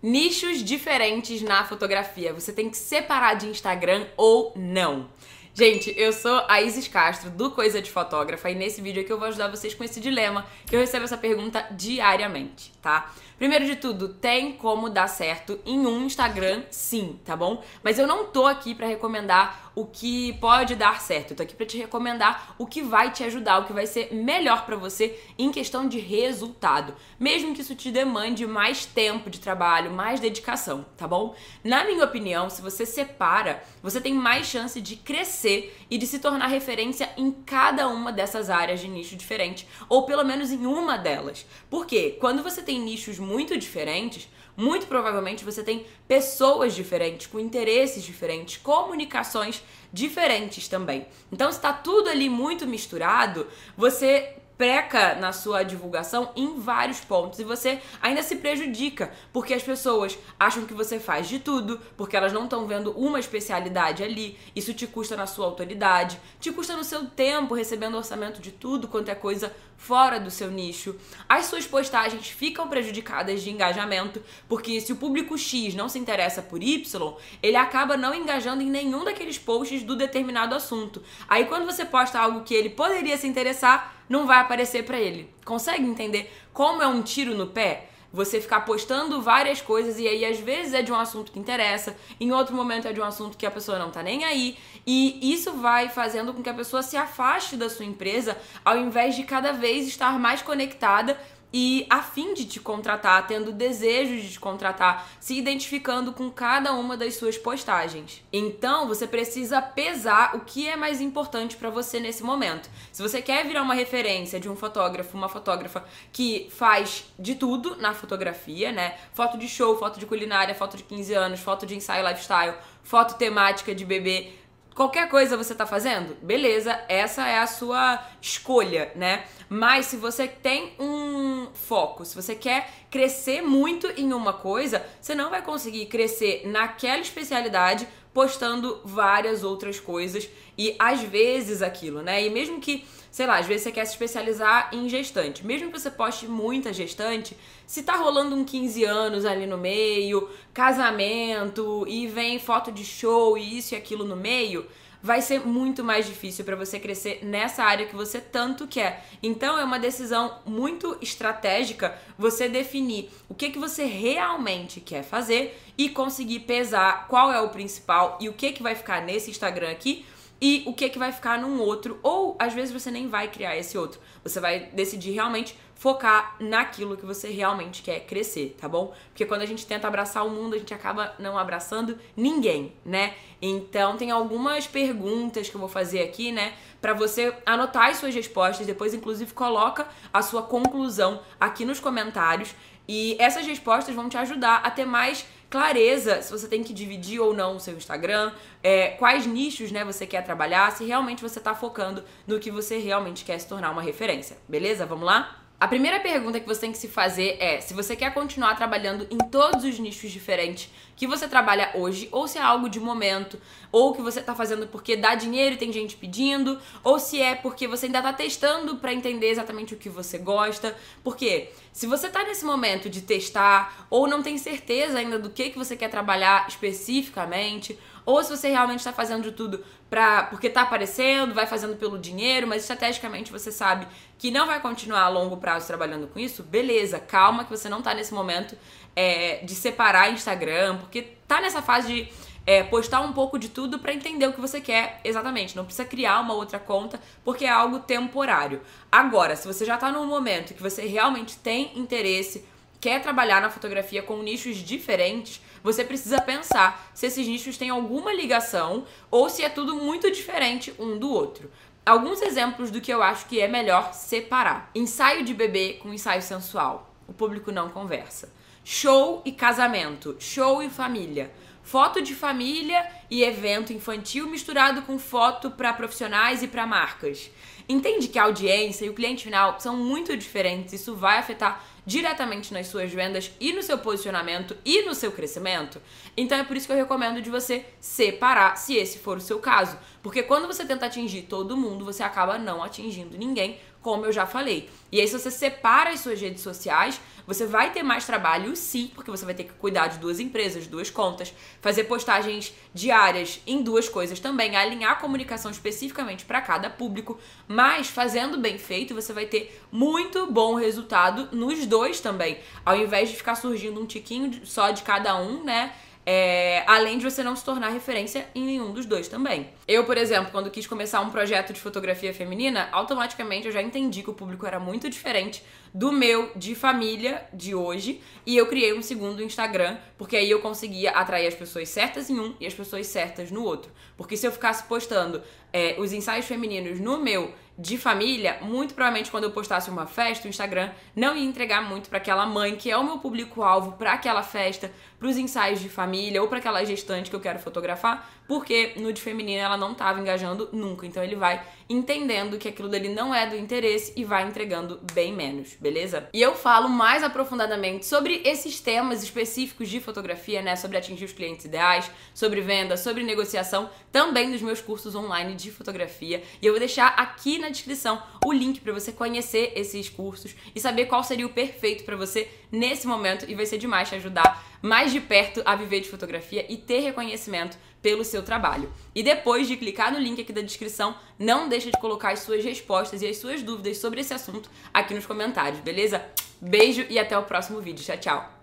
Nichos diferentes na fotografia. Você tem que separar de Instagram ou não? Gente, eu sou a Isis Castro do Coisa de Fotógrafa e nesse vídeo aqui eu vou ajudar vocês com esse dilema que eu recebo essa pergunta diariamente, tá? Primeiro de tudo, tem como dar certo em um Instagram, sim, tá bom? Mas eu não tô aqui para recomendar o que pode dar certo. Eu tô aqui para te recomendar o que vai te ajudar, o que vai ser melhor para você em questão de resultado, mesmo que isso te demande mais tempo de trabalho, mais dedicação, tá bom? Na minha opinião, se você separa, você tem mais chance de crescer e de se tornar referência em cada uma dessas áreas de nicho diferente, ou pelo menos em uma delas. Porque quando você tem nichos muito diferentes, muito provavelmente você tem pessoas diferentes, com interesses diferentes, comunicações diferentes também. Então, se está tudo ali muito misturado, você preca na sua divulgação em vários pontos e você ainda se prejudica, porque as pessoas acham que você faz de tudo, porque elas não estão vendo uma especialidade ali. Isso te custa na sua autoridade, te custa no seu tempo recebendo orçamento de tudo quanto é coisa fora do seu nicho. As suas postagens ficam prejudicadas de engajamento, porque se o público X não se interessa por Y, ele acaba não engajando em nenhum daqueles posts do determinado assunto. Aí quando você posta algo que ele poderia se interessar, não vai aparecer para ele. Consegue entender como é um tiro no pé? Você ficar postando várias coisas e aí às vezes é de um assunto que interessa, em outro momento é de um assunto que a pessoa não tá nem aí, e isso vai fazendo com que a pessoa se afaste da sua empresa ao invés de cada vez estar mais conectada e a fim de te contratar, tendo desejo de te contratar, se identificando com cada uma das suas postagens. Então, você precisa pesar o que é mais importante para você nesse momento. Se você quer virar uma referência de um fotógrafo, uma fotógrafa que faz de tudo na fotografia, né? Foto de show, foto de culinária, foto de 15 anos, foto de ensaio lifestyle, foto temática de bebê, Qualquer coisa você tá fazendo? Beleza, essa é a sua escolha, né? Mas se você tem um foco, se você quer crescer muito em uma coisa, você não vai conseguir crescer naquela especialidade postando várias outras coisas e às vezes aquilo, né? E mesmo que, sei lá, às vezes você quer se especializar em gestante, mesmo que você poste muita gestante, se tá rolando um 15 anos ali no meio, casamento e vem foto de show e isso e aquilo no meio, vai ser muito mais difícil para você crescer nessa área que você tanto quer. Então é uma decisão muito estratégica você definir o que que você realmente quer fazer e conseguir pesar qual é o principal e o que que vai ficar nesse Instagram aqui e o que que vai ficar num outro, ou às vezes você nem vai criar esse outro. Você vai decidir realmente focar naquilo que você realmente quer crescer, tá bom? Porque quando a gente tenta abraçar o mundo, a gente acaba não abraçando ninguém, né? Então tem algumas perguntas que eu vou fazer aqui, né, para você anotar as suas respostas, depois inclusive coloca a sua conclusão aqui nos comentários e essas respostas vão te ajudar a ter mais clareza se você tem que dividir ou não o seu Instagram, é, quais nichos né, você quer trabalhar, se realmente você está focando no que você realmente quer se tornar uma referência. Beleza? Vamos lá? A primeira pergunta que você tem que se fazer é se você quer continuar trabalhando em todos os nichos diferentes que você trabalha hoje, ou se é algo de momento, ou que você tá fazendo porque dá dinheiro e tem gente pedindo, ou se é porque você ainda tá testando para entender exatamente o que você gosta. Porque se você tá nesse momento de testar, ou não tem certeza ainda do que, que você quer trabalhar especificamente, ou se você realmente está fazendo de tudo pra, porque tá aparecendo, vai fazendo pelo dinheiro, mas estrategicamente você sabe que não vai continuar a longo prazo trabalhando com isso, beleza, calma que você não tá nesse momento é, de separar Instagram, porque tá nessa fase de é, postar um pouco de tudo para entender o que você quer exatamente. Não precisa criar uma outra conta, porque é algo temporário. Agora, se você já tá num momento que você realmente tem interesse, quer trabalhar na fotografia com nichos diferentes, você precisa pensar se esses nichos têm alguma ligação ou se é tudo muito diferente um do outro. Alguns exemplos do que eu acho que é melhor separar: ensaio de bebê com ensaio sensual. O público não conversa. Show e casamento, show e família. Foto de família e evento infantil misturado com foto para profissionais e para marcas. Entende que a audiência e o cliente final são muito diferentes, isso vai afetar diretamente nas suas vendas e no seu posicionamento e no seu crescimento. Então é por isso que eu recomendo de você separar, se esse for o seu caso, porque quando você tenta atingir todo mundo, você acaba não atingindo ninguém como eu já falei. E aí, se você separa as suas redes sociais, você vai ter mais trabalho, sim, porque você vai ter que cuidar de duas empresas, duas contas, fazer postagens diárias em duas coisas também, alinhar a comunicação especificamente para cada público, mas fazendo bem feito, você vai ter muito bom resultado nos dois também. Ao invés de ficar surgindo um tiquinho só de cada um, né? É, além de você não se tornar referência em nenhum dos dois também. Eu, por exemplo, quando quis começar um projeto de fotografia feminina, automaticamente eu já entendi que o público era muito diferente do meu de família de hoje e eu criei um segundo Instagram, porque aí eu conseguia atrair as pessoas certas em um e as pessoas certas no outro. Porque se eu ficasse postando é, os ensaios femininos no meu de família, muito provavelmente quando eu postasse uma festa, o Instagram não ia entregar muito para aquela mãe que é o meu público-alvo para aquela festa, para os ensaios de família ou para aquela gestante que eu quero fotografar, porque no de feminino ela não estava engajando nunca. Então ele vai entendendo que aquilo dele não é do interesse e vai entregando bem menos, beleza? E eu falo mais aprofundadamente sobre esses temas específicos de fotografia, né, sobre atingir os clientes ideais, sobre venda, sobre negociação, também nos meus cursos online de fotografia. E eu vou deixar aqui na descrição o link para você conhecer esses cursos e saber qual seria o perfeito para você nesse momento e vai ser demais te ajudar mais de perto a viver de fotografia e ter reconhecimento pelo seu trabalho. E depois de clicar no link aqui da descrição, não deixa de colocar as suas respostas e as suas dúvidas sobre esse assunto aqui nos comentários, beleza? Beijo e até o próximo vídeo. Tchau, tchau!